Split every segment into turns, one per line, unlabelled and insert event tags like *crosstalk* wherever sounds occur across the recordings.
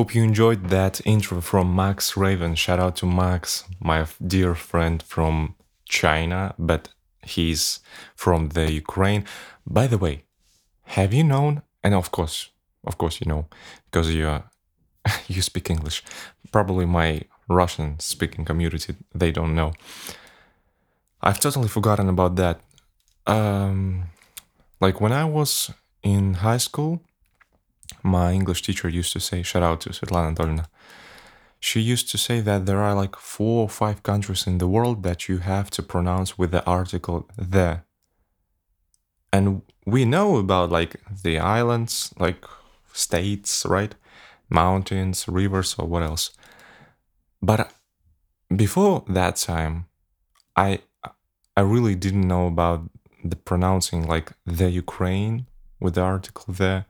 Hope you enjoyed that intro from Max Raven. Shout out to Max, my dear friend from China, but he's from the Ukraine. By the way, have you known? And of course, of course, you know, because you *laughs* you speak English. Probably my Russian speaking community they don't know. I've totally forgotten about that. Um, like when I was in high school, my English teacher used to say, shout out to Svetlana Dolina. She used to say that there are like four or five countries in the world that you have to pronounce with the article the. And we know about like the islands, like states, right? Mountains, rivers, or what else. But before that time, I I really didn't know about the pronouncing like the Ukraine with the article the,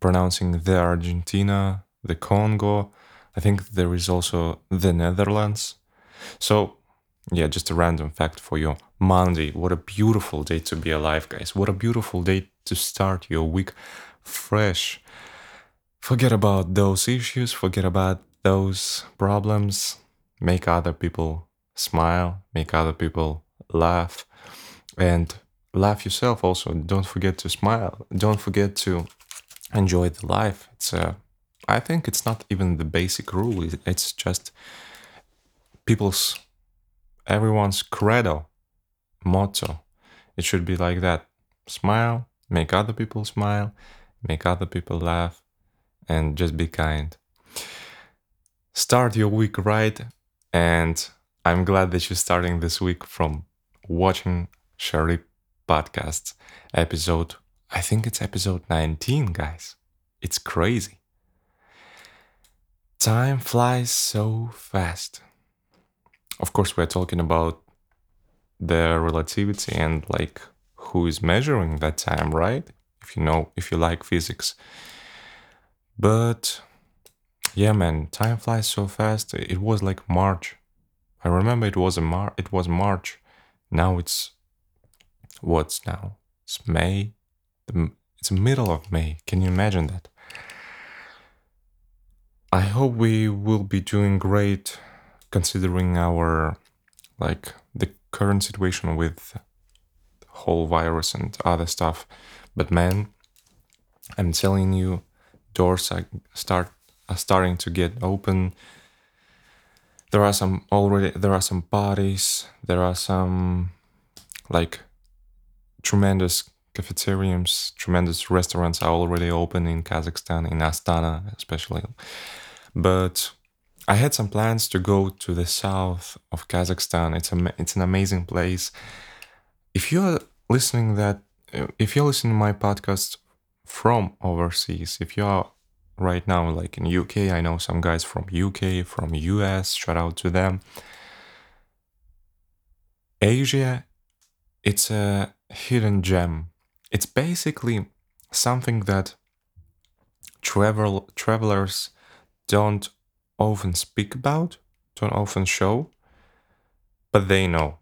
pronouncing the Argentina, the Congo. I think there is also the Netherlands. So, yeah, just a random fact for you. Monday, what a beautiful day to be alive, guys. What a beautiful day to start your week fresh. Forget about those issues, forget about those problems. Make other people smile, make other people laugh, and laugh yourself also. Don't forget to smile. Don't forget to enjoy the life. It's a, I think it's not even the basic rule. It's just people's, everyone's credo, motto. It should be like that. Smile, make other people smile, make other people laugh, and just be kind. Start your week right, and I'm glad that you're starting this week from watching Sharip podcast episode. I think it's episode 19, guys. It's crazy. Time flies so fast. Of course, we're talking about the relativity and like who is measuring that time, right? If you know, if you like physics. But yeah, man, time flies so fast. It was like March. I remember it was a Mar. It was March. Now it's what's now? It's May. It's middle of May. Can you imagine that? I hope we will be doing great considering our like the current situation with whole virus and other stuff. But man, I'm telling you, doors are start are starting to get open. There are some already there are some parties, there are some like tremendous cafeteriums, tremendous restaurants are already open in Kazakhstan, in Astana especially. But I had some plans to go to the south of Kazakhstan. It's a it's an amazing place. If you're listening that uh, if you're listening to my podcast from overseas, if you are right now like in UK, I know some guys from UK, from US, shout out to them. Asia, it's a hidden gem. It's basically something that travel travelers don't often speak about, don't often show, but they know.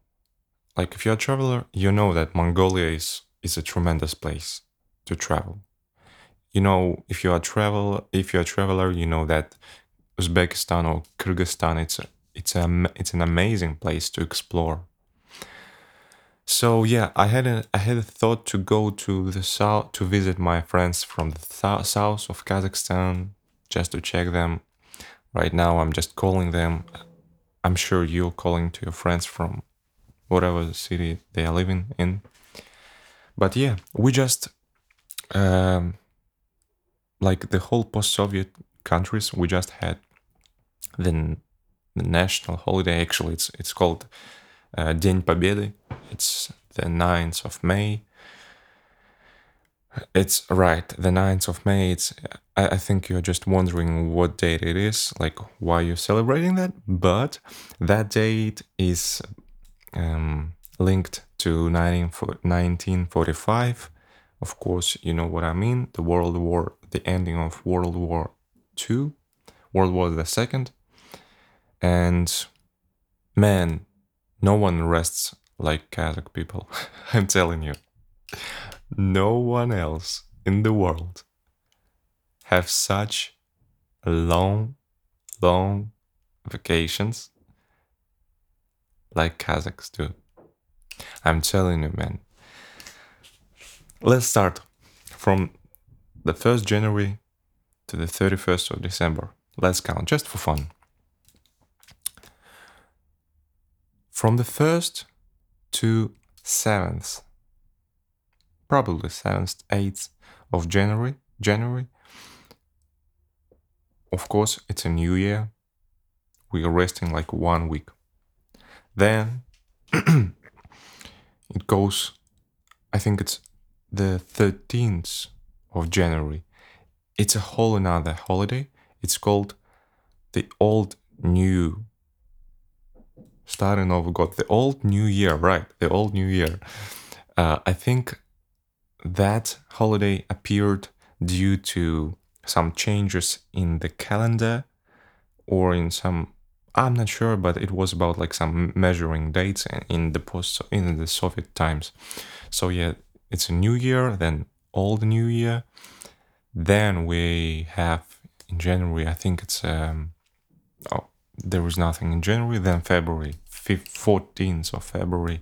Like if you're a traveler, you know that Mongolia is is a tremendous place to travel. You know, if you're a travel if you're a traveler, you know that Uzbekistan or Kyrgyzstan it's a, it's a it's an amazing place to explore so yeah, I had a I had a thought to go to the south to visit my friends from the th- south of Kazakhstan just to check them. Right now, I'm just calling them. I'm sure you're calling to your friends from whatever city they are living in. But yeah, we just um, like the whole post-Soviet countries. We just had the, the national holiday. Actually, it's it's called День Победы. It's the 9th of May. It's right, the 9th of May. It's I, I think you're just wondering what date it is, like why you're celebrating that. But that date is um, linked to 19, 1945. Of course, you know what I mean. The World War, the ending of World War Two, World War the Second, and man, no one rests like Kazakh people. *laughs* I'm telling you. No one else in the world have such long, long vacations like Kazakhs do. I'm telling you, man. Let's start from the 1st January to the 31st of December. Let's count just for fun. From the 1st to 7th, probably 7th, 8th of January, January. Of course, it's a new year. We are resting like one week. Then *clears throat* it goes, I think it's the 13th of January. It's a whole another holiday. It's called the Old New. Starting over, got the Old New Year, right? The Old New Year. Uh, I think that holiday appeared due to some changes in the calendar or in some I'm not sure, but it was about like some measuring dates in the post in the Soviet times. So yeah, it's a new year, then old new year. Then we have in January, I think it's um oh there was nothing in January, then February, 14th of February.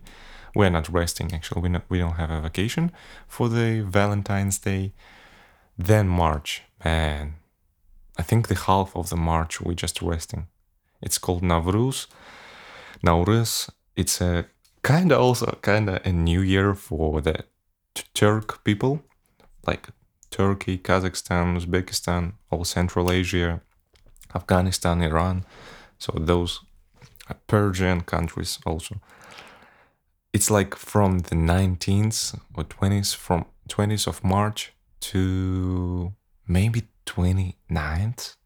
We're not resting actually. We not, we don't have a vacation for the Valentine's Day. Then March, man. I think the half of the March we're just resting it's called Navruz. Nauruz. It's a kind of also kind of a new year for the Turk people, like Turkey, Kazakhstan, Uzbekistan, all Central Asia, Afghanistan, Iran. So those Persian countries also. It's like from the 19th or 20th, from 20th of March to maybe 29th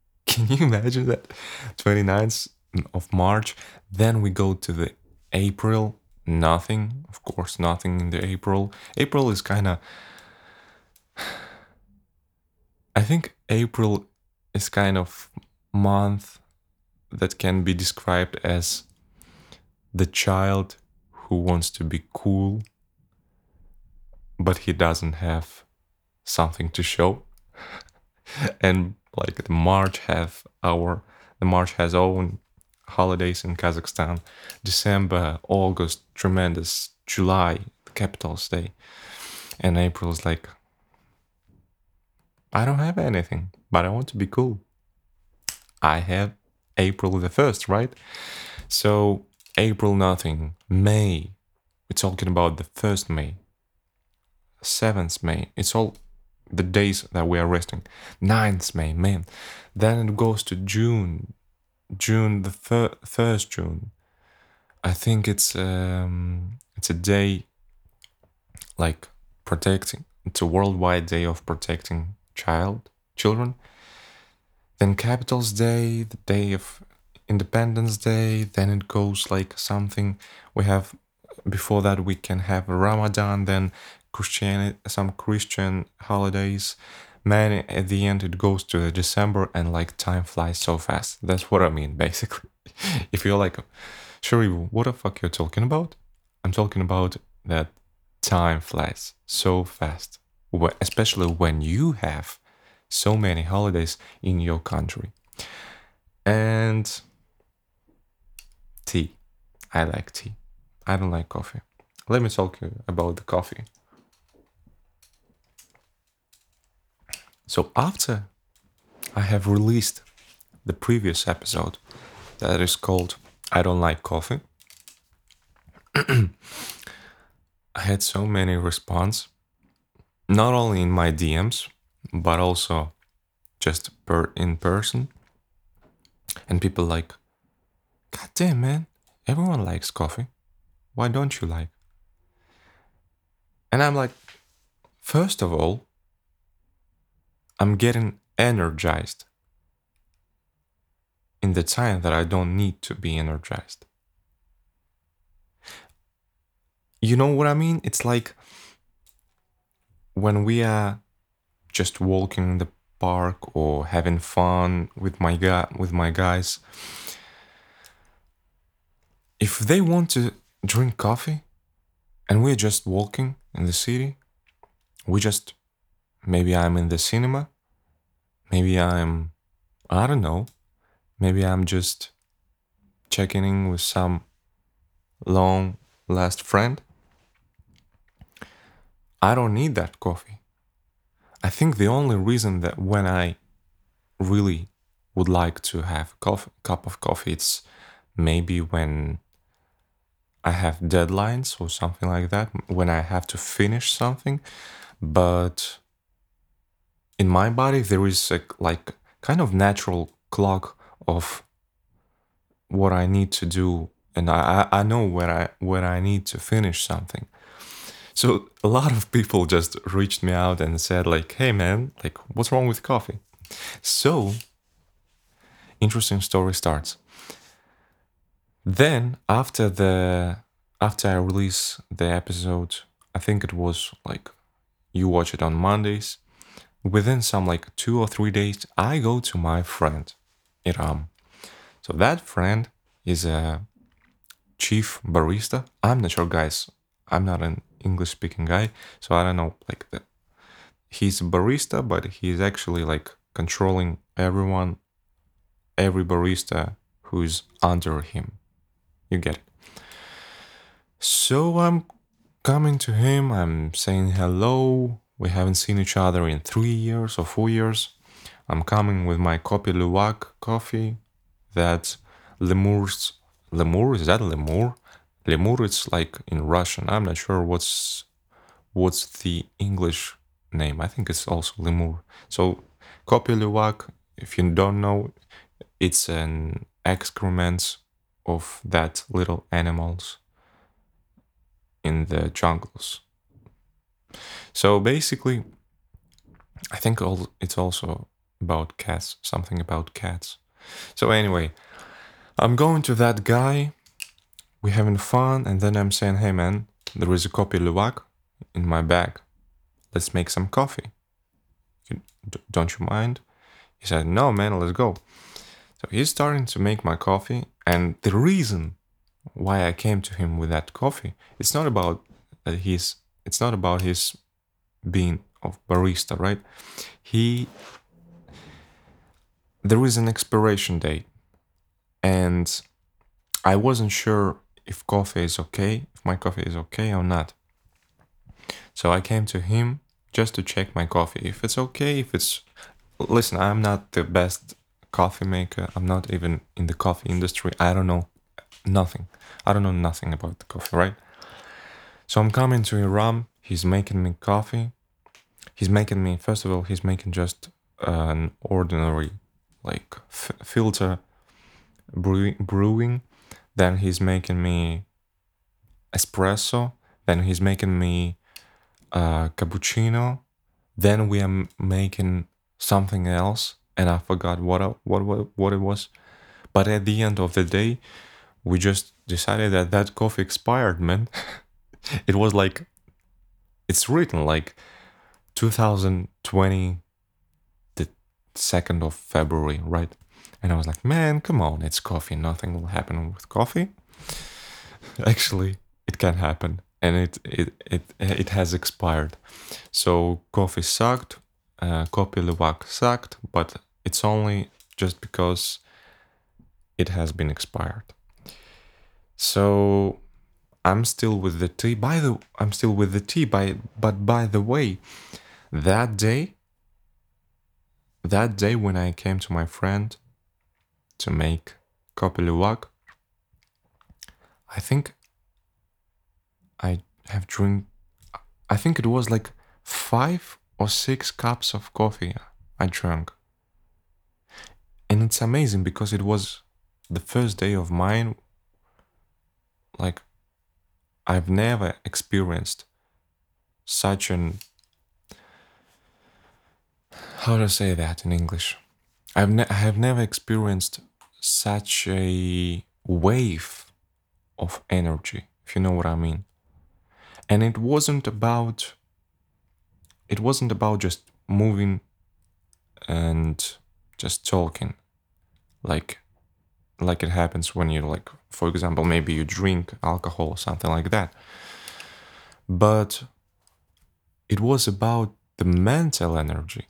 *laughs* can you imagine that? 29th of March. Then we go to the April. Nothing. Of course, nothing in the April. April is kind of. *sighs* I think April is kind of month that can be described as the child who wants to be cool, but he doesn't have something to show. *laughs* and like the March have our the March has own holidays in Kazakhstan. December, August, tremendous. July, the capital's day, and April is like I don't have anything, but I want to be cool. I have April the first, right? So April nothing. May, we're talking about the first May, seventh May. It's all the days that we are resting. 9th May, man. Then it goes to June, June the fir- first June. I think it's um, it's a day like protecting. It's a worldwide day of protecting child children. Then Capitals Day, the day of Independence Day. Then it goes like something we have. Before that, we can have Ramadan. Then Christian some Christian holidays. Man, at the end it goes to December and like time flies so fast. That's what I mean, *laughs* basically. if you're like, Sherry, what the fuck you're talking about? I'm talking about that time flies so fast, especially when you have so many holidays in your country. And tea. I like tea. I don't like coffee. Let me talk about the coffee. So after I have released the previous episode that is called I Don't Like Coffee, *clears throat* I had so many response, not only in my DMs, but also just per in person. And people like, God damn man, everyone likes coffee. Why don't you like? And I'm like, first of all, I'm getting energized in the time that I don't need to be energized. You know what I mean? It's like when we are just walking in the park or having fun with my guy with my guys. If they want to drink coffee and we're just walking in the city, we just maybe I'm in the cinema, maybe I'm I don't know. Maybe I'm just checking in with some long last friend. I don't need that coffee. I think the only reason that when I really would like to have a cup of coffee, it's maybe when I have deadlines or something like that, when I have to finish something. But in my body, there is a like kind of natural clock of what I need to do, and I I know where I where I need to finish something. So a lot of people just reached me out and said like, "Hey man, like what's wrong with coffee?" So interesting story starts. Then after the after I release the episode, I think it was like you watch it on Mondays. Within some like two or three days, I go to my friend Iram. So that friend is a chief barista. I'm not sure, guys. I'm not an English speaking guy, so I don't know like that. He's a barista, but he's actually like controlling everyone, every barista who's under him. You get it. So I'm coming to him, I'm saying hello. We haven't seen each other in three years or four years. I'm coming with my Kopi Luwak coffee. That Lemur's Lemur is that Lemur? Lemur it's like in Russian. I'm not sure what's what's the English name. I think it's also Lemur. So Kopi Luwak, if you don't know, it's an excrement of that little animals in the jungles. So basically, I think all, it's also about cats, something about cats. So anyway, I'm going to that guy, we're having fun, and then I'm saying, hey man, there is a Kopi Luwak in my bag. Let's make some coffee. Don't you mind? He said, no man, let's go. So he's starting to make my coffee, and the reason why I came to him with that coffee, it's not about uh, that he's it's not about his being of barista, right? He there is an expiration date and I wasn't sure if coffee is okay, if my coffee is okay or not. So I came to him just to check my coffee. If it's okay, if it's listen, I'm not the best coffee maker. I'm not even in the coffee industry. I don't know nothing. I don't know nothing about the coffee, right? So I'm coming to Iram. He's making me coffee. He's making me, first of all, he's making just an ordinary, like, f- filter brewing, brewing. Then he's making me espresso. Then he's making me uh, cappuccino. Then we are making something else, and I forgot what what what what it was. But at the end of the day, we just decided that that coffee expired, man. *laughs* it was like, it's written like 2020, the 2nd of February, right? And I was like, man, come on, it's coffee. Nothing will happen with coffee. *laughs* Actually, it can happen. And it, it, it, it has expired. So coffee sucked, uh, Kopi Luwak sucked, but it's only just because it has been expired. So I'm still with the tea. By the I'm still with the tea. By but by the way, that day, that day when I came to my friend to make Kopi Luwak, I think I have drink. I think it was like five or six cups of coffee I drank. And it's amazing because it was the first day of mine like I've never experienced such an how to say that in English. I've ne- I have never experienced such a wave of energy, if you know what I mean. And it wasn't about it wasn't about just moving and just talking like like it happens when you like for example maybe you drink alcohol or something like that but it was about the mental energy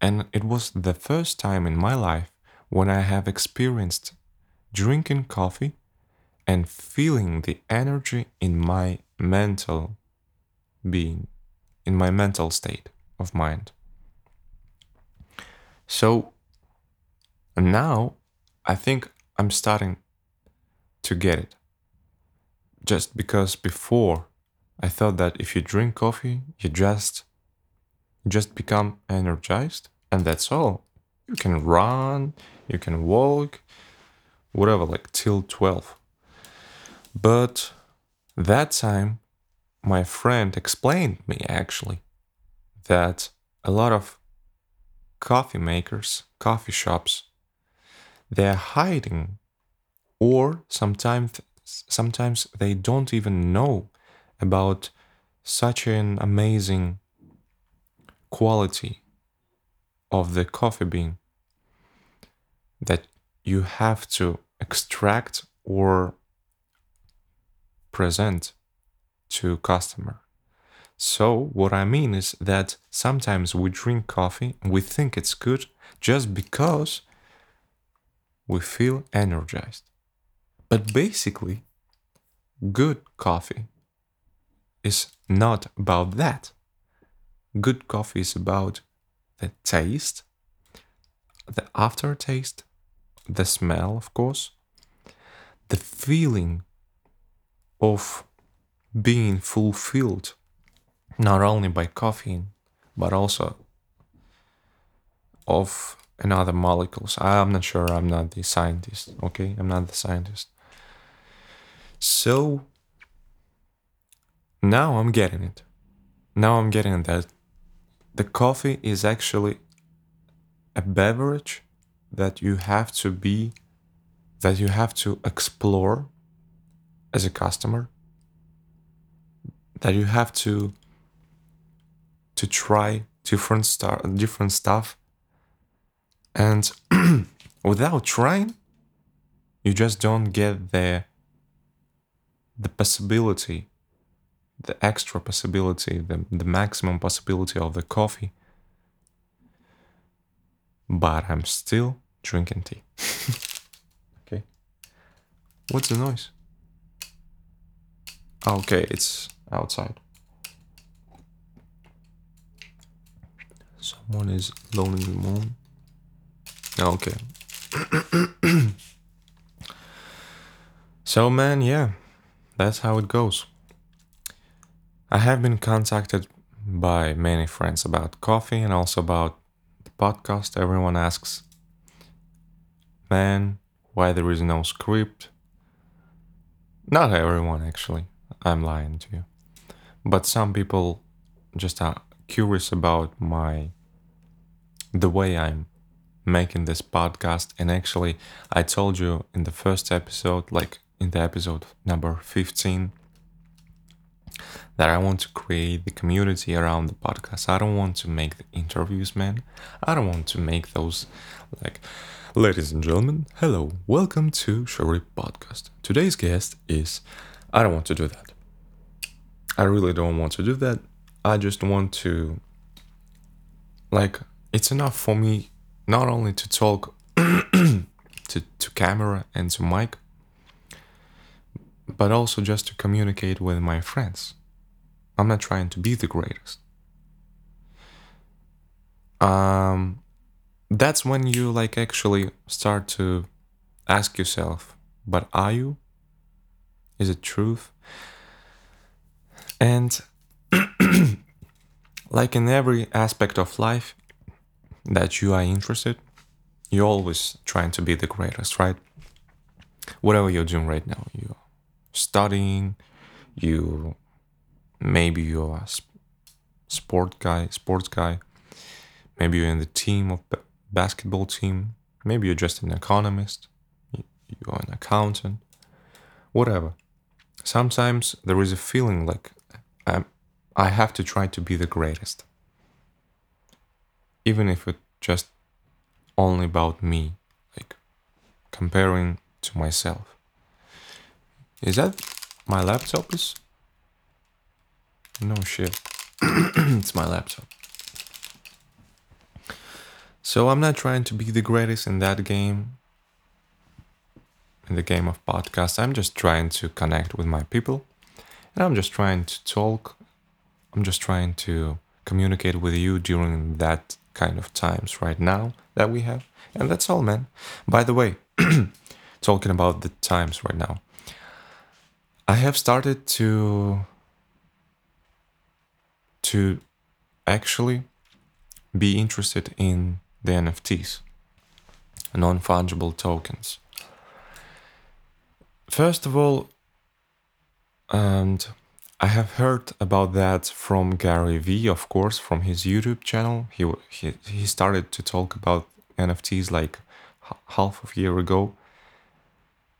And it was the first time in my life when I have experienced drinking coffee and feeling the energy in my mental being, in my mental state of mind. So now I think I'm starting to get it. Just because before I thought that if you drink coffee, you just just become energized and that's all. You can run, you can walk, whatever, like till 12. But that time, my friend explained me actually that a lot of coffee makers, coffee shops, they're hiding or sometimes sometimes they don't even know about such an amazing quality of the coffee bean that you have to extract or present to customer. So what I mean is that sometimes we drink coffee and we think it's good just because we feel energized. But basically, good coffee is not about that. Good coffee is about the taste, the aftertaste, the smell, of course, the feeling of being fulfilled not only by caffeine but also of another molecules. I'm not sure. I'm not the scientist. Okay, I'm not the scientist. So now I'm getting it. Now I'm getting that the coffee is actually a beverage that you have to be that you have to explore as a customer that you have to to try different star different stuff. And *clears throat* without trying you just don't get the the possibility the extra possibility the, the maximum possibility of the coffee but i'm still drinking tea. *laughs* Okay. What's the noise? Ah, okay it's outside. Someone is loaning the moon. Ah, okay. *clears throat* So man yeah that's how it goes. I have been contacted by many friends about coffee and also about podcast everyone asks man why there is no script? Not everyone actually. I'm lying to you. But some people just are curious about my the way i'm making this podcast. And actually i told you in the first episode like in the episode number 15 that i want to create the community around the podcast. I don't want to make the interviews man. I don't want to make those like ladies and gentlemen hello welcome to Sharip podcast. Today's guest is i don't want to do that. I really don't want to do that. I just want to like it's enough for me not only to talk *clears throat* to, to camera and to mic, but also just to communicate with my friends. I'm not trying to be the greatest. Um, that's when you like actually start to ask yourself, but are you? Is it truth? And *clears throat* like in every aspect of life, that you are interested, you're always trying to be the greatest, right? Whatever you're doing right now, you're studying, you maybe you're a sport guy, sports guy, maybe you're in the team of basketball team, maybe you're just an economist, you're an accountant, whatever. Sometimes there is a feeling like I'm, I have to try to be the greatest even if it's just only about me, like comparing to myself. Is that my laptop is? No shit. *clears throat* it's my laptop. So I'm not trying to be the greatest in that game, in the game of podcast. I'm just trying to connect with my people and I'm just trying to talk. I'm just trying to communicate with you during that kind of times right now that we have. And that's all, man. By the way, *clears throat* talking about the times right now, I have started to to actually be interested in the NFTs, non fungible tokens. First of all, and I have heard about that from Gary Vee, of course, from his YouTube channel. He he he started to talk about NFTs like half of a year ago,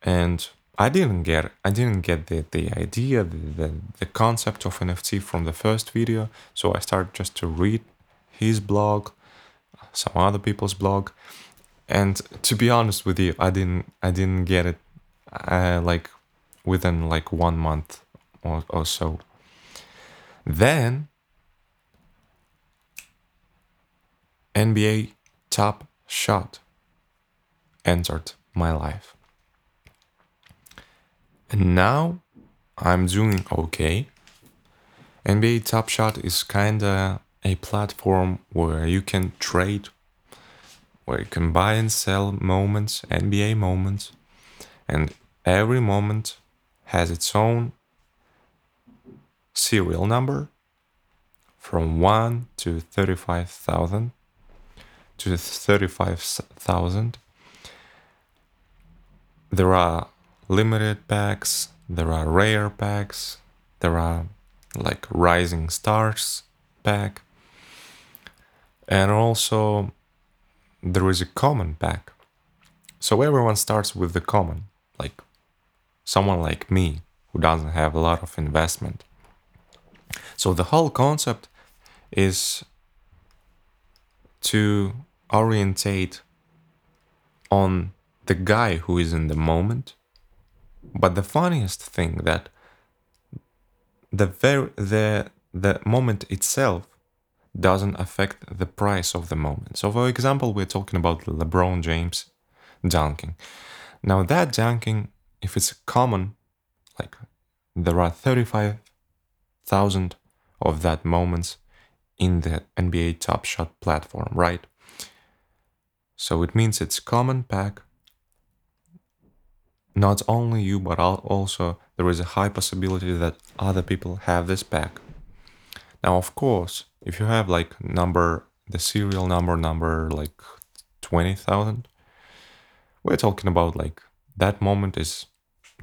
and I didn't get I didn't get the the idea the, the the concept of NFT from the first video. So I started just to read his blog, some other people's blog, and to be honest with you, I didn't I didn't get it uh, like within like one month or, or so. Then NBA Top Shot entered my life. And now I'm doing okay. NBA Top Shot is kinda a platform where you can trade, where you can buy and sell moments, NBA moments, and every moment has its own serial number from 1 to 35,000 to 35,000. There are limited packs, there are rare packs, there are like rising stars pack, and also there is a common pack. So everyone starts with the common, like someone like me who doesn't have a lot of investment. So the whole concept is to orientate on the guy who is in the moment. But the funniest thing that the very the the moment itself doesn't affect the price of the moment. So, for example, we're talking about LeBron James dunking. Now, that dunking, if it's common, like there are 35,000 of that moments in the NBA Top Shot platform, right? So it means it's common pack. Not only you, but also there is a high possibility that other people have this pack. Now, of course, if you have like number, the serial number, number like 20,000, we're talking about like that moment is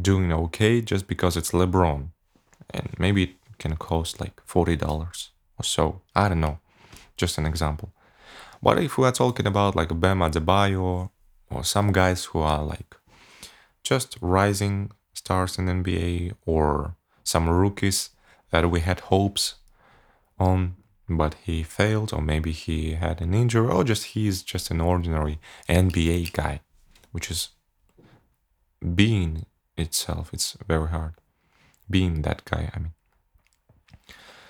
doing okay just because it's LeBron. And maybe it can cost like $40 or so. I don't know. Just an example. But if we are talking about like Bam Adebayo or some guys who are like just rising stars in NBA or some rookies that we had hopes on, but he failed, or maybe he had an injury, or just he's just an ordinary NBA guy, which is being itself. It's very hard being that guy. I mean,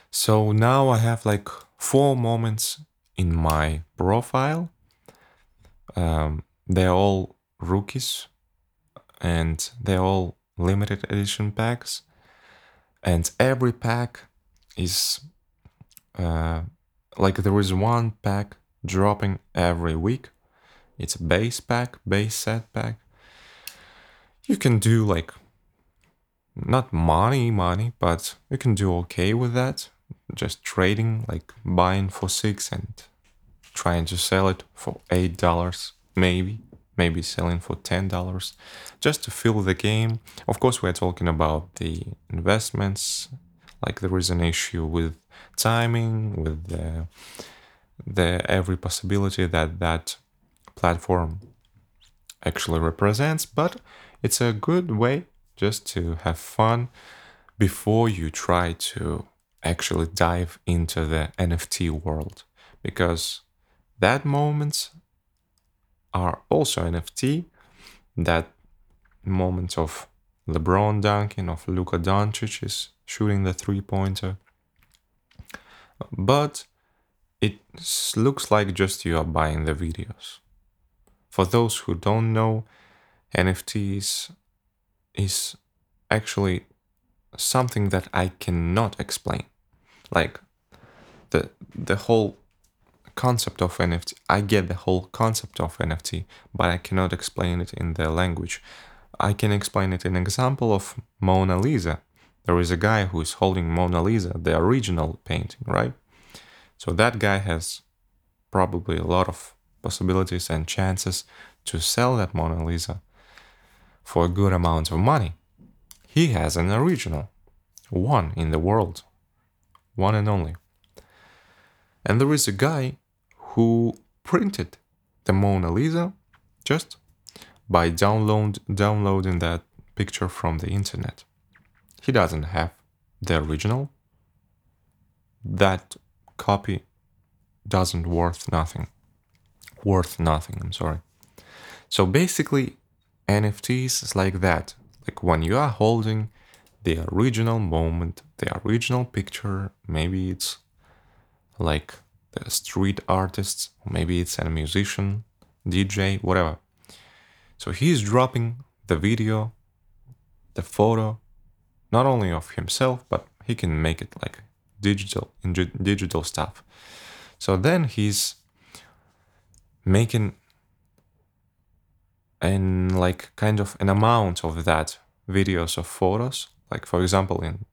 so now I have like four moments in my profile. Um, they're all rookies, and they're all limited edition packs, and every pack is uh, like there is one pack dropping every week. It's a base pack, base set pack. You can do like not money, money, but you can do okay with that. Just trading, like buying for six and trying to sell it for eight dollars, maybe, maybe selling for ten dollars, just to fill the game. Of course, we're talking about the investments. Like there is an issue with timing, with the, the every possibility that that platform actually represents. But it's a good way just to have fun before you try to actually dive into the NFT world because that moments are also NFT. That moments of LeBron dunking, of Luka Doncic is shooting the three pointer, but it looks like just you are buying the videos. For those who don't know, NFTs is actually something that I cannot explain. Like the the whole concept of NFT. I get the whole concept of NFT, but I cannot explain it in the language. I can explain it in example of Mona Lisa. There is a guy who is holding Mona Lisa, the original painting, right? So that guy has probably a lot of possibilities and chances to sell that Mona Lisa for a good amount of money. He has an original, one in the world, one and only. And there is a guy who printed the Mona Lisa just by download, downloading that picture from the internet. He doesn't have the original. That copy doesn't worth nothing. Worth nothing, I'm sorry. So basically, NFTs is like that. Like when you are holding the original moment, the original picture, maybe it's like the street artists, maybe it's a musician, DJ, whatever. So he's dropping the video, the photo, not only of himself, but he can make it like digital in digital stuff. So then he's making an like kind of an amount of that videos of photos. Like for example, in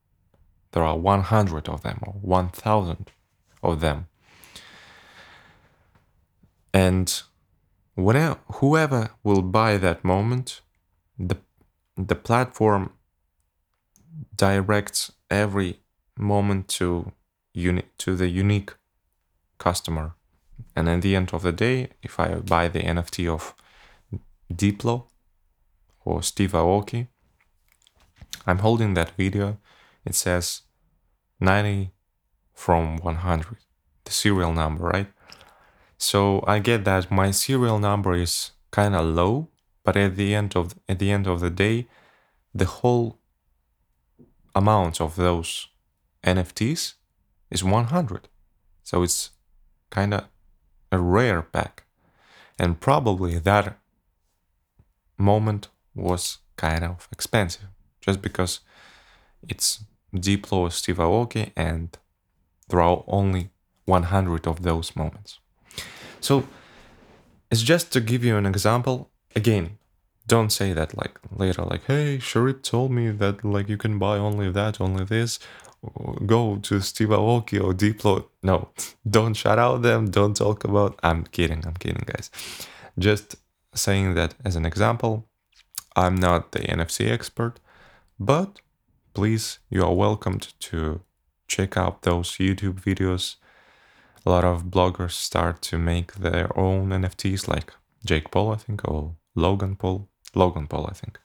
there are 100 of them or 1,000 of them, and whenever whoever will buy that moment, the the platform directs every moment to uni- to the unique customer. And at the end of the day, if I buy the NFT of Diplo or Steve Aoki, I'm holding that video. It says 90 from 100, the serial number, right? So I get that my serial number is kind of low, but at the end of at the end of the day, the whole amount of those NFTs is 100. So it's kind of a rare pack. And probably that moment was kind of expensive just because it's Diplo Steve Aoki and there are only 100 of those moments. So it's just to give you an example. Again, don't say that like later, like, hey, Sharip told me that like you can buy only that, only this. Go to Steve Aoki or Diplo. No, *laughs* don't shout out them. Don't talk about. I'm kidding. I'm kidding, guys. Just saying that as an example. I'm not the NFT expert, but please, you are welcomed to check out those YouTube videos. A lot of bloggers start to make their own NFTs, like Jake Paul, I think, or Logan Paul. Logan Paul, I think.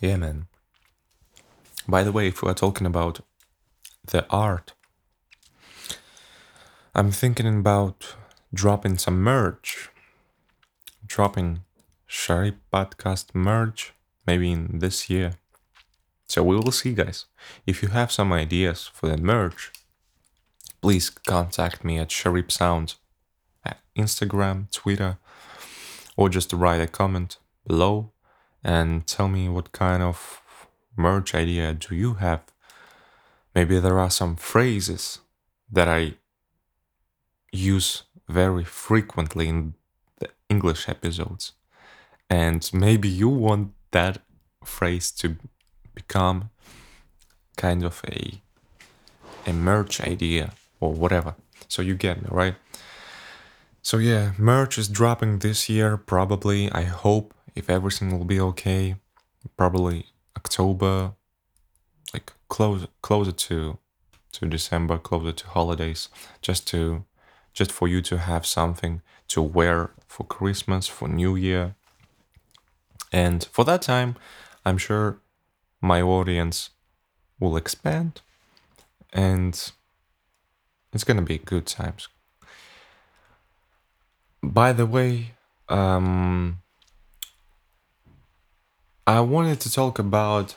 Yeah, man. By the way, if we are talking about the art, I'm thinking about dropping some merch. Dropping Sharip Podcast merch maybe in this year. So we will see, guys. If you have some ideas for the merch, please contact me at Sharip Sounds Instagram, Twitter, or just write a comment below and tell me what kind of merch idea do you have. Maybe there are some phrases that I use very frequently in the English episodes. And maybe you want that phrase to become kind of a a merch idea or whatever. So you get me, right? So yeah, merch is dropping this year probably. I hope if everything will be okay, probably October, like close closer to to December, closer to holidays, just to just for you to have something to wear for Christmas, for New Year. And for that time, I'm sure my audience will expand and it's gonna be good times by the way, um, I wanted to talk about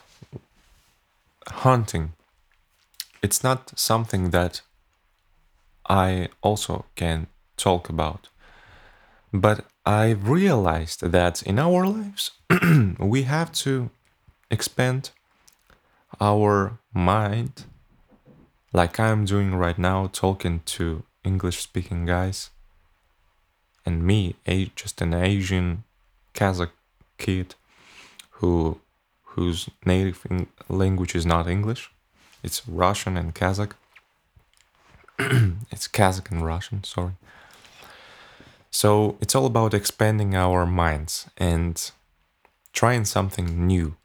hunting. it's not something that I also can talk about. But I realized that in our lives, *clears throat* we have to expand our mind, like I'm doing right now, talking to English speaking guys, and me, a, just an Asian Kazakh kid who whose native language is not English, it's Russian and Kazakh. *clears throat* it's Kazakh and Russian, sorry. So it's all about expanding our minds and trying something new.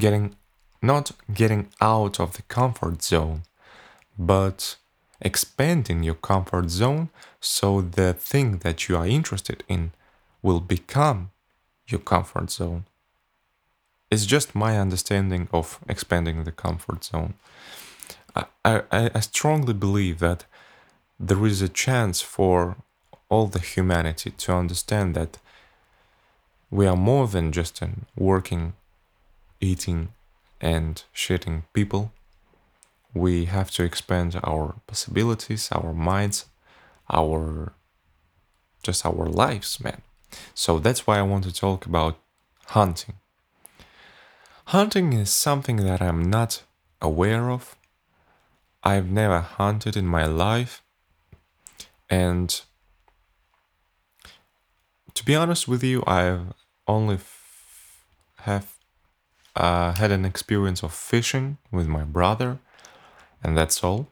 Getting not getting out of the comfort zone, but expanding your comfort zone so the thing that you are interested in will become your comfort zone. It's just my understanding of expanding the comfort zone. I, I, I strongly believe that there is a chance for all the humanity to understand that we are more than just a working, eating, and shitting people. We have to expand our possibilities, our minds, our just our lives, man. So that's why I want to talk about hunting. Hunting is something that I'm not aware of. I've never hunted in my life. And to be honest with you, I've only f- have uh, had an experience of fishing with my brother, and that's all.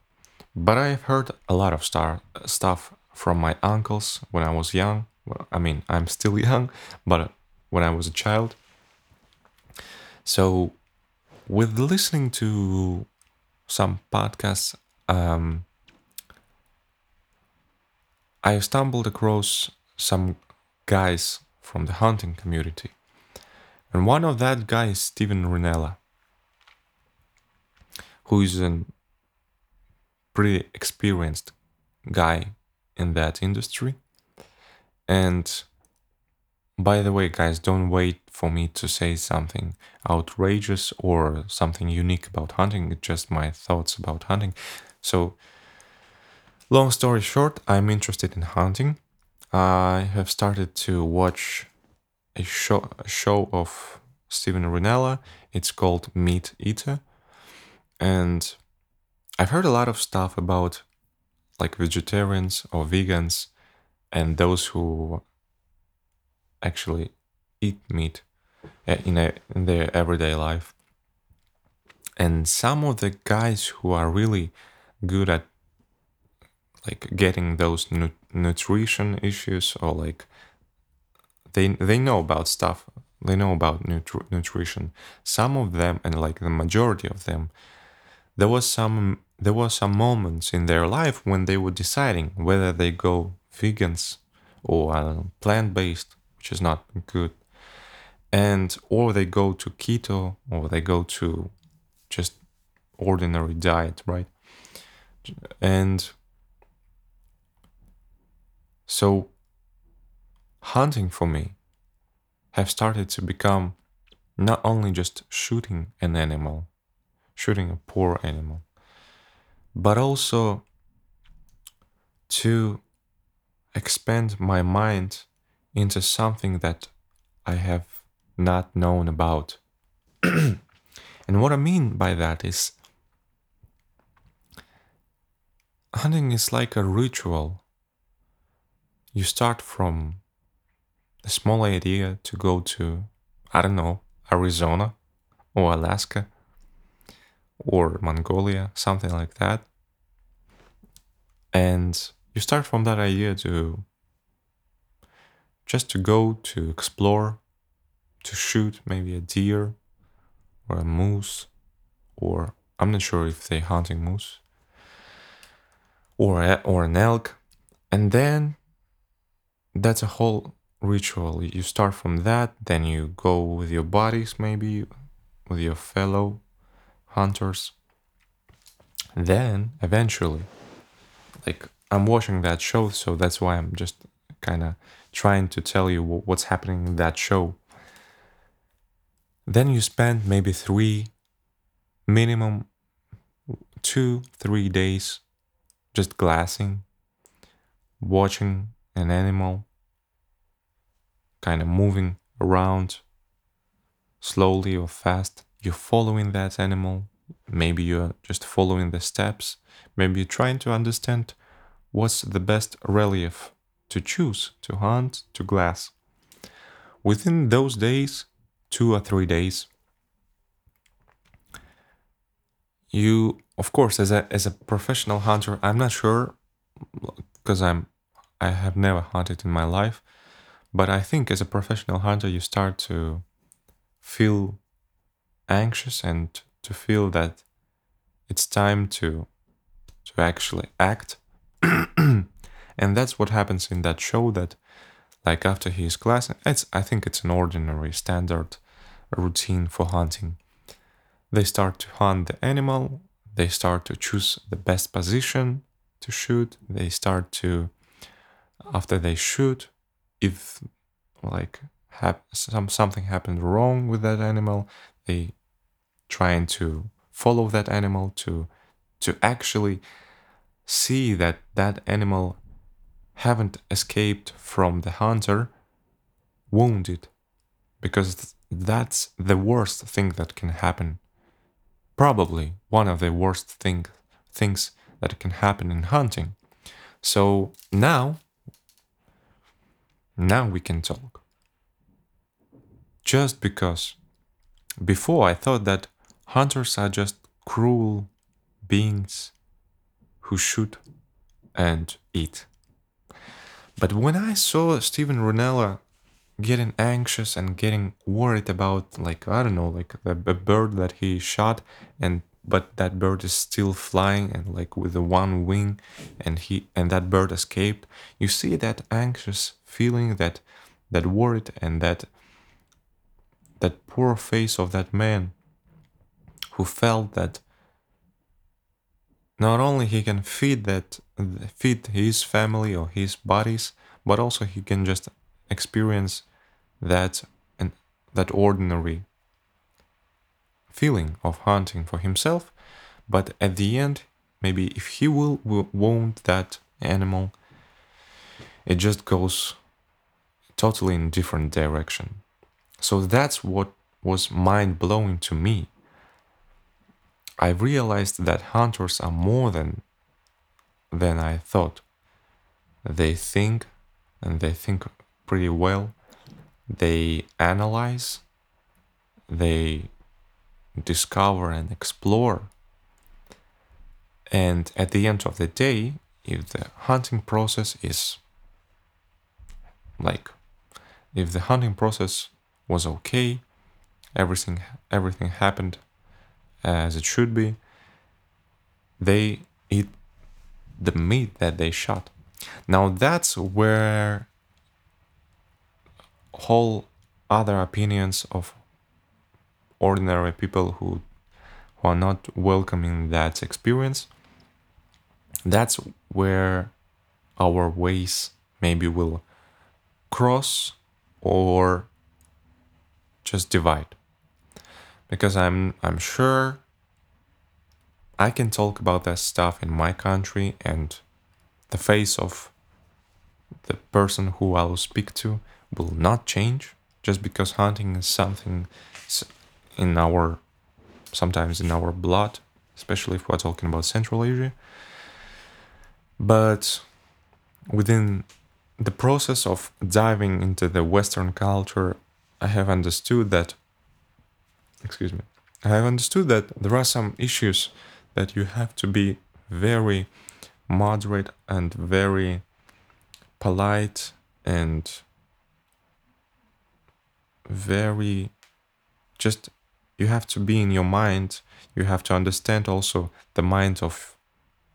But I've heard a lot of star- stuff from my uncles when I was young. Well, I mean, I'm still *laughs* young, but when I was a child. So, with listening to some podcasts, um, I stumbled across some guys from the hunting community. And one of that guys is Steven Rinella, who is a pretty experienced guy in that industry. And by the way, guys, don't wait for me to say something outrageous or something unique about hunting. It's just my thoughts about hunting. So, long story short, I'm interested in hunting. I have started to watch a show, a show of Steven Rinella. It's called Meat Eater. And I've heard a lot of stuff about like vegetarians or vegans and those who actually eat meat eh, in, a, in their everyday life. And some of the guys who are really good at like getting those nu- nutrition issues or like they they know about stuff. They know about nutri- nutrition. Some of them and like the majority of them there was some there were some moments in their life when they were deciding whether they go vegans or plant-based which is not good and or they go to keto or they go to just ordinary diet right? And so, hunting for me have started to become not only just shooting an animal, shooting a poor animal, but also to expand my mind into something that I have not known about. *clears throat* and what I mean by that is hunting is like a ritual you start from a small idea to go to, I don't know, Arizona or Alaska or Mongolia, something like that. And you start from that idea to just to go to explore, to shoot maybe a deer or a moose, or I'm not sure if they're hunting moose or a, or an elk, and then that's a whole ritual. You start from that, then you go with your buddies, maybe with your fellow hunters. Then eventually, like I'm watching that show, so that's why I'm just kind of trying to tell you what's happening in that show. Then you spend maybe three, minimum two, three days just glassing, watching an animal kind of moving around slowly or fast. You're following that animal. Maybe you're just following the steps. Maybe you're trying to understand what's the best relief to choose to hunt, to glass. Within those days, two or three days, you of course as a as a professional hunter i'm not sure because i'm i have never hunted in my life but i think as a professional hunter you start to feel anxious and to feel that it's time to to actually act. *clears throat* And that's what happens in that show that like after his class it's i think it's an ordinary standard routine for hunting. They start to hunt the animal, they start to choose the best position to shoot, they start to, after they shoot, if like some something happened wrong with that animal, they trying to follow that animal to to actually see that that animal haven't escaped from the hunter wounded because that's the worst thing that can happen probably one of the worst thing, things that can happen in hunting. So now, now we can talk. Just because before I thought that hunters are just cruel beings who shoot and eat. But when I saw Steven Rinella getting anxious and getting worried about like I don't know like a, a bird that he shot and but that bird is still flying and like with the one wing and he and that bird escaped you see that anxious feeling that that worried and that that poor face of that man who felt that not only he can feed that feed his family or his bodies but also he can just experience that and that ordinary feeling of hunting for himself. But at the end maybe if he will, will wound that animal it just goes totally in different direction. So that's what was mind blowing to me. I realized that hunters are more than than i thought. They think and they think pretty well. They analyze, they discover and explore. And at the end of the day, if the hunting process is like if the hunting process was okay, everything everything happened as it should be, they eat the meat that they shot. Now that's where whole other opinions of ordinary people who who are not welcoming that experience that's where our ways maybe will cross or just divide. Because i'm i'm sure i can talk about that stuff in my country and the face of the person who i'll speak to will not change just because hunting is something in our sometimes in our blood especially if we're talking about central asia. But within the process of diving into the western culture i have understood that excuse me i have understood that there are some issues that you have to be very moderate and very polite and very just you have to be in your mind. You have to understand also the mind of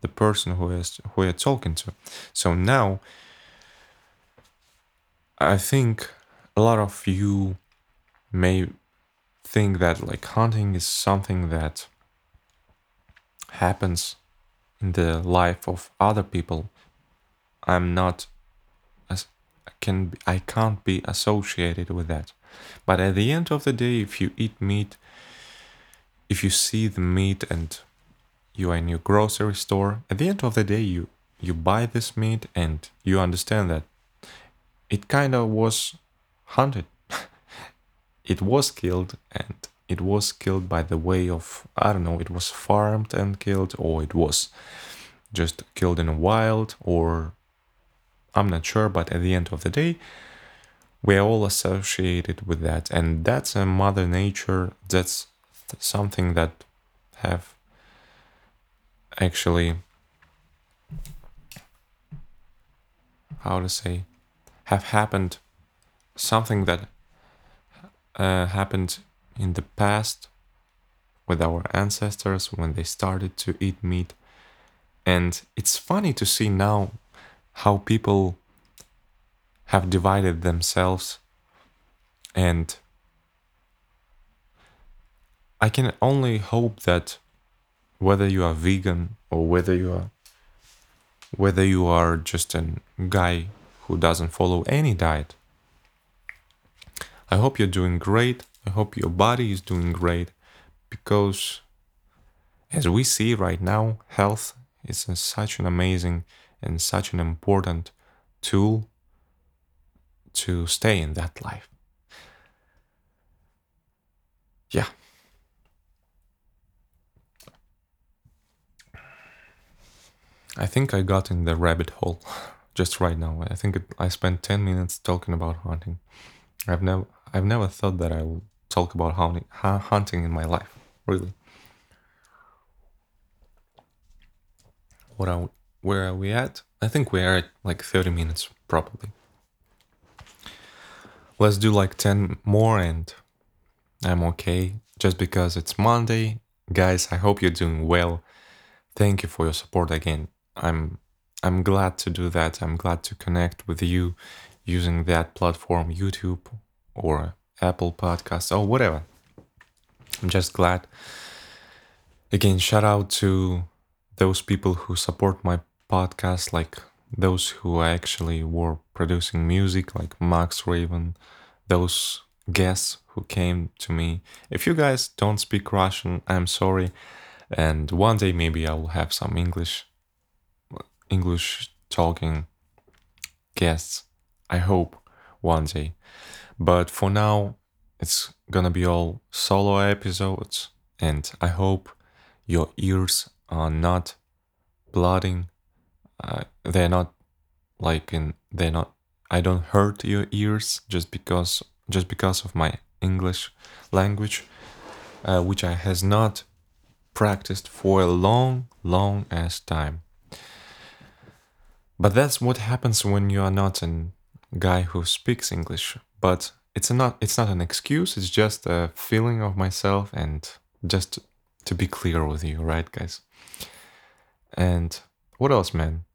the person who is who you're talking to. So now i think a lot of you may think that like hunting is something that happens in the life of other people i'm not as can i can't be associated with that but at the end of the day, if you eat meat, if you see the meat and you are in your grocery store. At the end of the day, you you buy this meat and you understand that it kind of was hunted. *laughs* it was killed and it was killed by the way of I don't know, it was farmed and killed or it was just killed in a wild or I'm not sure, but at the end of the day, we're all associated with that and that's a mother nature that's something that have actually how to say have happened something that uh, happened in the past with our ancestors when they started to eat meat. And it's funny to see now how people have divided themselves. And I can only hope that whether you are vegan or whether you are whether you are just a guy who doesn't follow any diet. I hope you're doing great. I hope your body is doing great because as we see right now health is such an amazing and such an important tool to stay in that life. Yeah. I think I got in the rabbit hole *laughs* just right now. I think it, I spent 10 minutes talking about hunting. I've never I've never thought that I would talk about hunting, hunting in my life, really. What are where are we at? I think we are at like 30 minutes probably. Let's do like 10 more and I'm okay just because it's Monday. Guys, I hope you're doing well. Thank you for your support again. I'm I'm glad to do that. I'm glad to connect with you using that platform, YouTube or Apple Podcasts or whatever. I'm just glad. Again, shout out to those people who support my podcast, like those who actually were producing music, like Max Raven, those guests who came to me. If you guys don't speak Russian, I'm sorry. And one day maybe I will have some English English talking guests. I hope one day. But for now, it's gonna be all solo episodes, and I hope your ears are not blooding. Uh, they're not like in they're not. I don't hurt your ears just because just because of my English language, uh, which I has not practiced for a long, long ass time. But that's what happens when you are not a guy who speaks English. But it's not it's not an excuse. It's just a feeling of myself, and just to be clear with you, right, guys? And what else, man?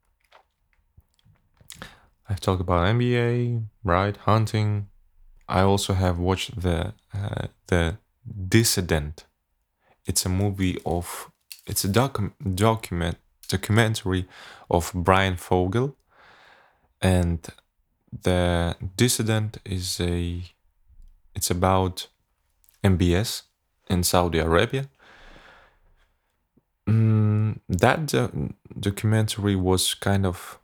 I've talked about NBA, right? Hunting. I also have watched the uh, the Dissident. It's a movie of it's a docu- document documentary of Brian Fogel, and the Dissident is a it's about MBS in Saudi Arabia. Mm, that do- documentary was kind of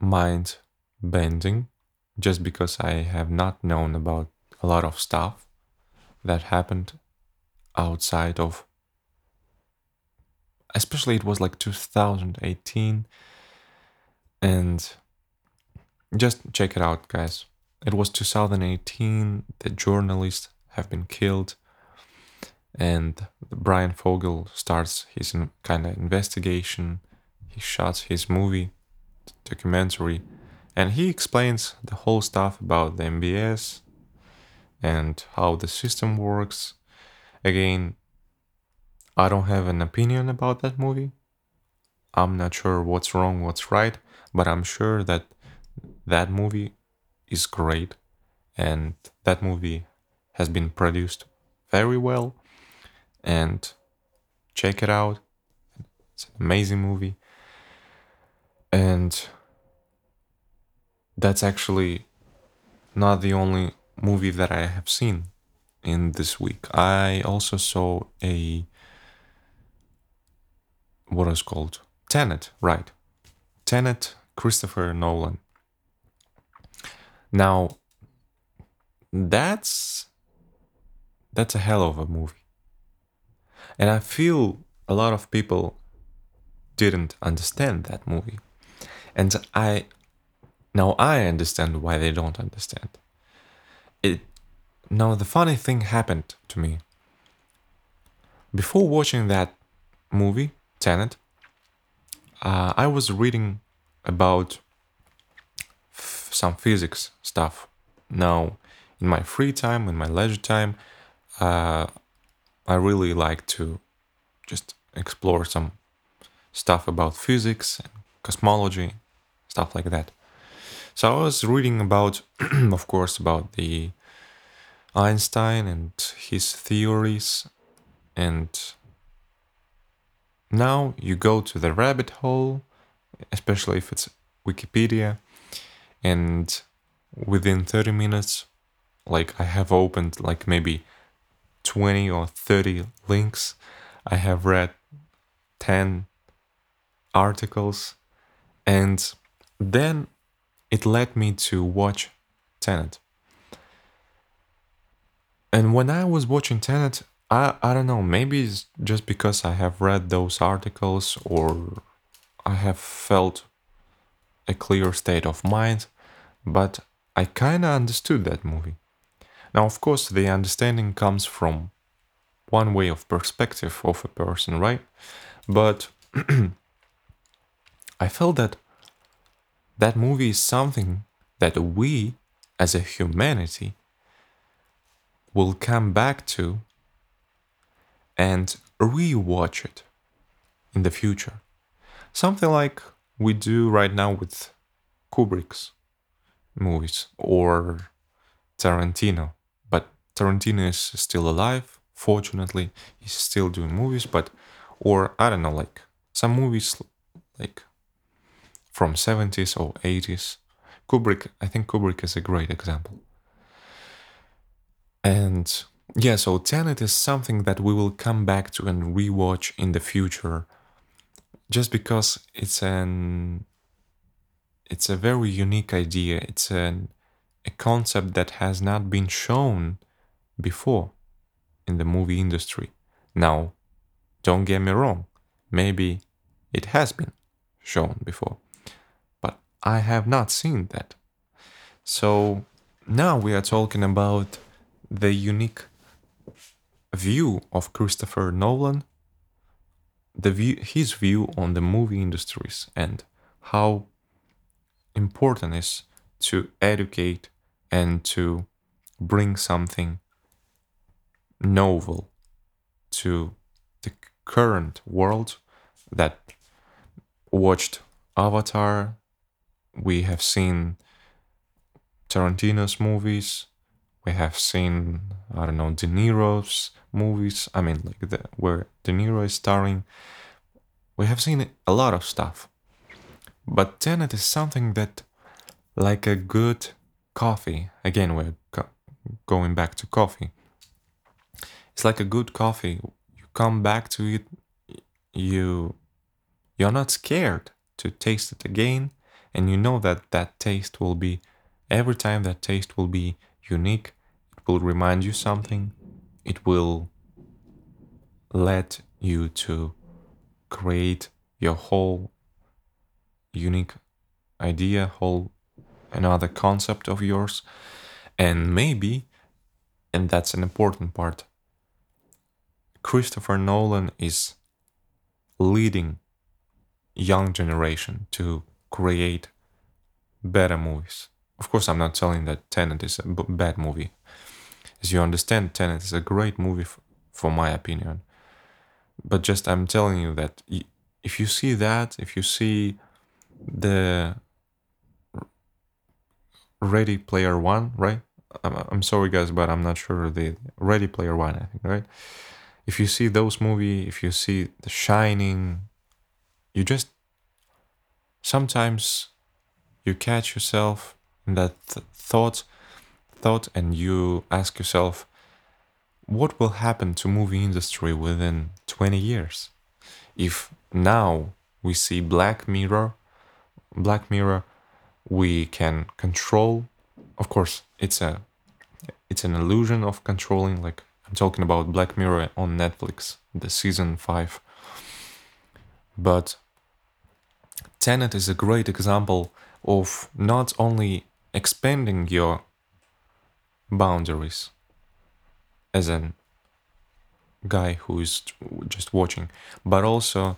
mind bending just because I have not known about a lot of stuff that happened outside of especially it was like 2018 and just check it out guys. It was 2018 the journalists have been killed. And brian fogel starts his kind of investigation. He shots his movie documentary. And he explains the whole stuff about the mbs and how the system works. Again I don't have an opinion about that movie. I'm not sure what's wrong, what's right, but I'm sure that that movie is great and that movie has been produced very well and check it out. It's an amazing movie. And that's actually not the only movie that I have seen in this week. I also saw a what is called Tenet, right? Tenet, Christopher Nolan. Now, that's that's a hell of a movie, and I feel a lot of people didn't understand that movie, and I now I understand why they don't understand. It now the funny thing happened to me. Before watching that movie, Tenet, uh, I was reading about f- some physics stuff. Now, in my free time, in my leisure time, uh, I really like to just explore some stuff about physics and cosmology, stuff like that. So I was reading about, *clears throat* of course, about the Einstein and his theories, and now you go to the rabbit hole, especially if it's Wikipedia, and within 30 minutes, like I have opened like maybe 20 or 30 links. I have read 10 articles, and then it led me to watch Tenet. And when I was watching Tenet, I, I don't know, maybe it's just because I have read those articles or I have felt a clear state of mind, but I kind of understood that movie. Now, of course, the understanding comes from one way of perspective of a person, right? But *clears throat* I felt that that movie is something that we as a humanity will come back to and rewatch it in the future. Something like we do right now with Kubrick's movies or Tarantino. But Tarantino is still alive, fortunately. He's still doing movies, but or I don't know, like some movies like from 70s or 80s. Kubrick, I think Kubrick is a great example. And yeah, so Tenet is something that we will come back to and rewatch in the future just because it's an it's a very unique idea. It's an a concept that has not been shown before in the movie industry. Now, don't get me wrong, maybe it has been shown before, but I have not seen that. So now we are talking about the unique view of Christopher Nolan, the view, his view on the movie industries and how important is to educate and to bring something novel to the current world that watched Avatar. We have seen Tarantino's movies. We have seen I don't know De Niro's movies. I mean, like the, where De Niro is starring. We have seen a lot of stuff, but Tenet is something that, like a good coffee. Again, we're co- going back to coffee. It's like a good coffee. You come back to it. You you're not scared to taste it again, and you know that that taste will be every time that taste will be unique. Will remind you something. It will let you to create your whole unique idea, whole another concept of yours. And maybe, and that's an important part, Christopher Nolan is leading young generation to create better movies. Of course, I'm not telling that Tenet is a b- bad movie. As you understand, Tenet is a great movie, f- for my opinion. But just I'm telling you that if you see that, if you see the Ready Player One, right? I'm, I'm sorry, guys, but I'm not sure the Ready Player One. I think, right? If you see those movie, if you see The Shining, you just sometimes you catch yourself in that th- thought, thought, and you ask yourself, what will happen to movie industry within 20 years? if now we see Black Mirror, Black Mirror, we can control. Of course, it's a it's an illusion of controlling. Like I'm talking about Black Mirror on Netflix, the season five. But Tenet is a great example of not only expanding your boundaries as a guy who is just watching, but also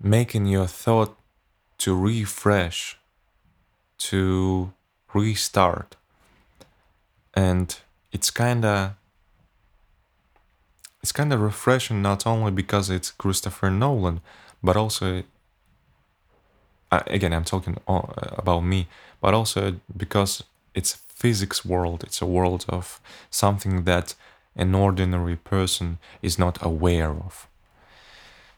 making your thought to refresh, to restart. And it's kind of it's kind of refreshing not only because it's Christopher Nolan, but also uh, again I'm talking about me, but also because it's a physics world. It's a world of something that an ordinary person is not aware of.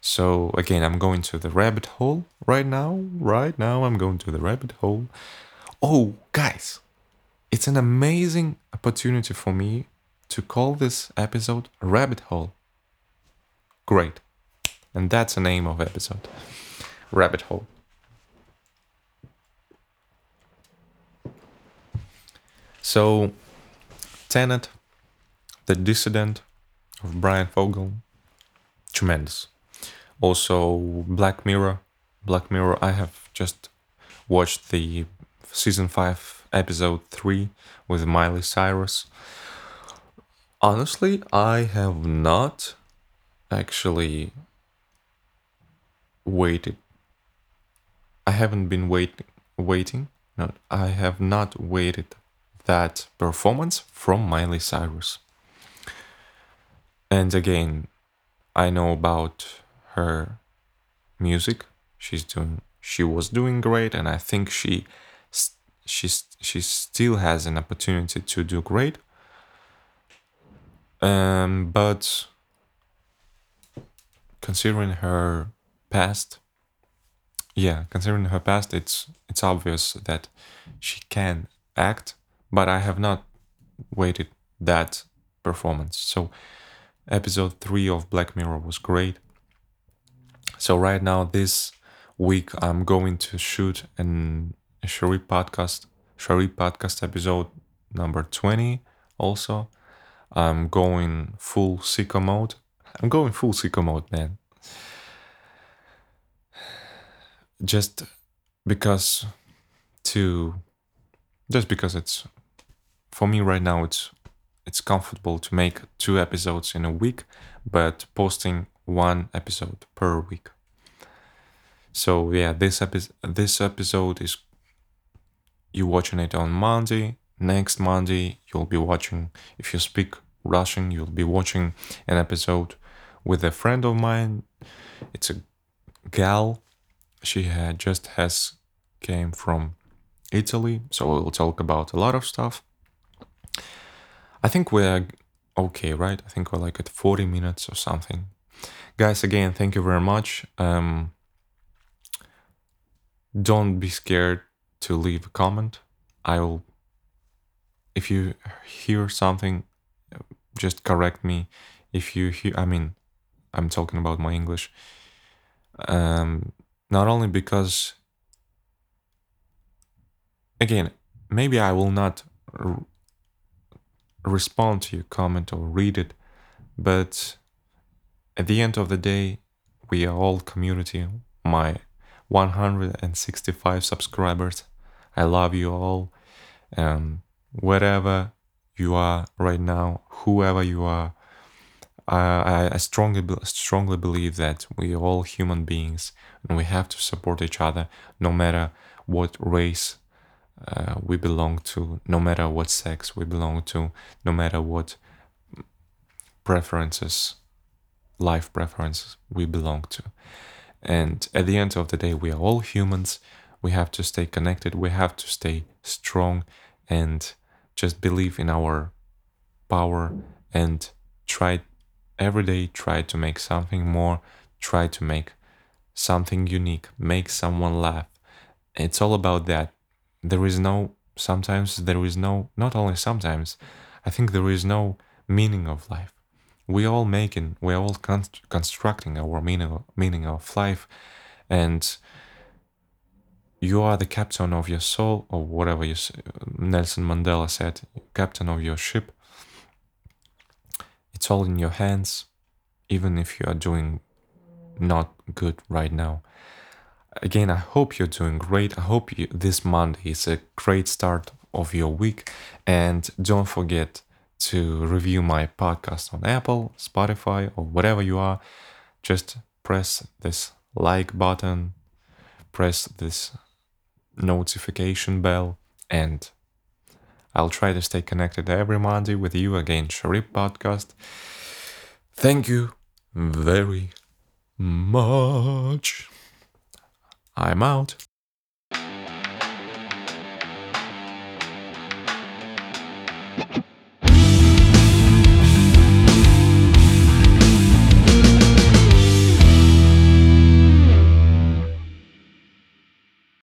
So again, I'm going to the rabbit hole right now. Right now, I'm going to the rabbit hole. Oh, guys, it's an amazing opportunity for me to call this episode Rabbit Hole. Great. And that's the name of episode. Rabbit Hole. So, Tenet, The Dissident of Brian Fogel, tremendous. Also, Black Mirror. Black Mirror, I have just watched the season 5 episode 3 with Miley Cyrus. Honestly, I have not actually waited. I haven't been waiting waiting. No, I have not waited that performance from Miley Cyrus. And again, I know about her music. She's doing she was doing great and I think she she she still has an opportunity to do great. Um but considering her past yeah, considering her past it's it's obvious that she can act but I have not waited that performance. So episode 3 of Black Mirror was great. So right now this week I'm going to shoot an a Sharip podcast, Sharip podcast episode number 20 also. I'm going full sicko mode. I'm going full sicko mode, man. Just because to just because it's for me right now it's it's comfortable to make two episodes in a week but posting one episode per week. So yeah this episode this episode is you watching it on monday. Next monday you'll be watching if you speak russian you'll be watching an episode with a friend of mine. It's a gal. She had just has came from italy so we'll talk about a lot of stuff I think we're okay, right? I think we're like at 40 minutes or something. Guys, again, thank you very much. Um, don't be scared to leave a comment. I will, if you hear something, just correct me. If you hear, I mean, I'm talking about my English. Um, not only because, again, maybe I will not respond to your comment or read it. But at the end of the day, we are all community. My 165 subscribers. I love you all. And wherever you are right now, whoever you are, I, I strongly strongly believe that we are all human beings and we have to support each other no matter what race, uh, we belong to, no matter what sex we belong to, no matter what preferences, life preferences we belong to. And at the end of the day, we are all humans. We have to stay connected. We have to stay strong and just believe in our power and try every day, try to make something more, try to make something unique, make someone laugh. It's all about that there is no sometimes there is no not only sometimes i think there is no meaning of life. We all making we're all con- constructing our meaning meaning of life and you are the captain of your soul or whatever you Nelson Mandela said captain of your ship. It's all in your hands even if you are doing not good right now again i hope you're doing great i hope you, this monday is a great start of your week and don't forget to review my podcast on Apple, Spotify, or whatever you are, just press this like button, press this notification bell, and I'll try to stay connected every Monday with you again, Sharip Podcast. Thank you very much. I'm out.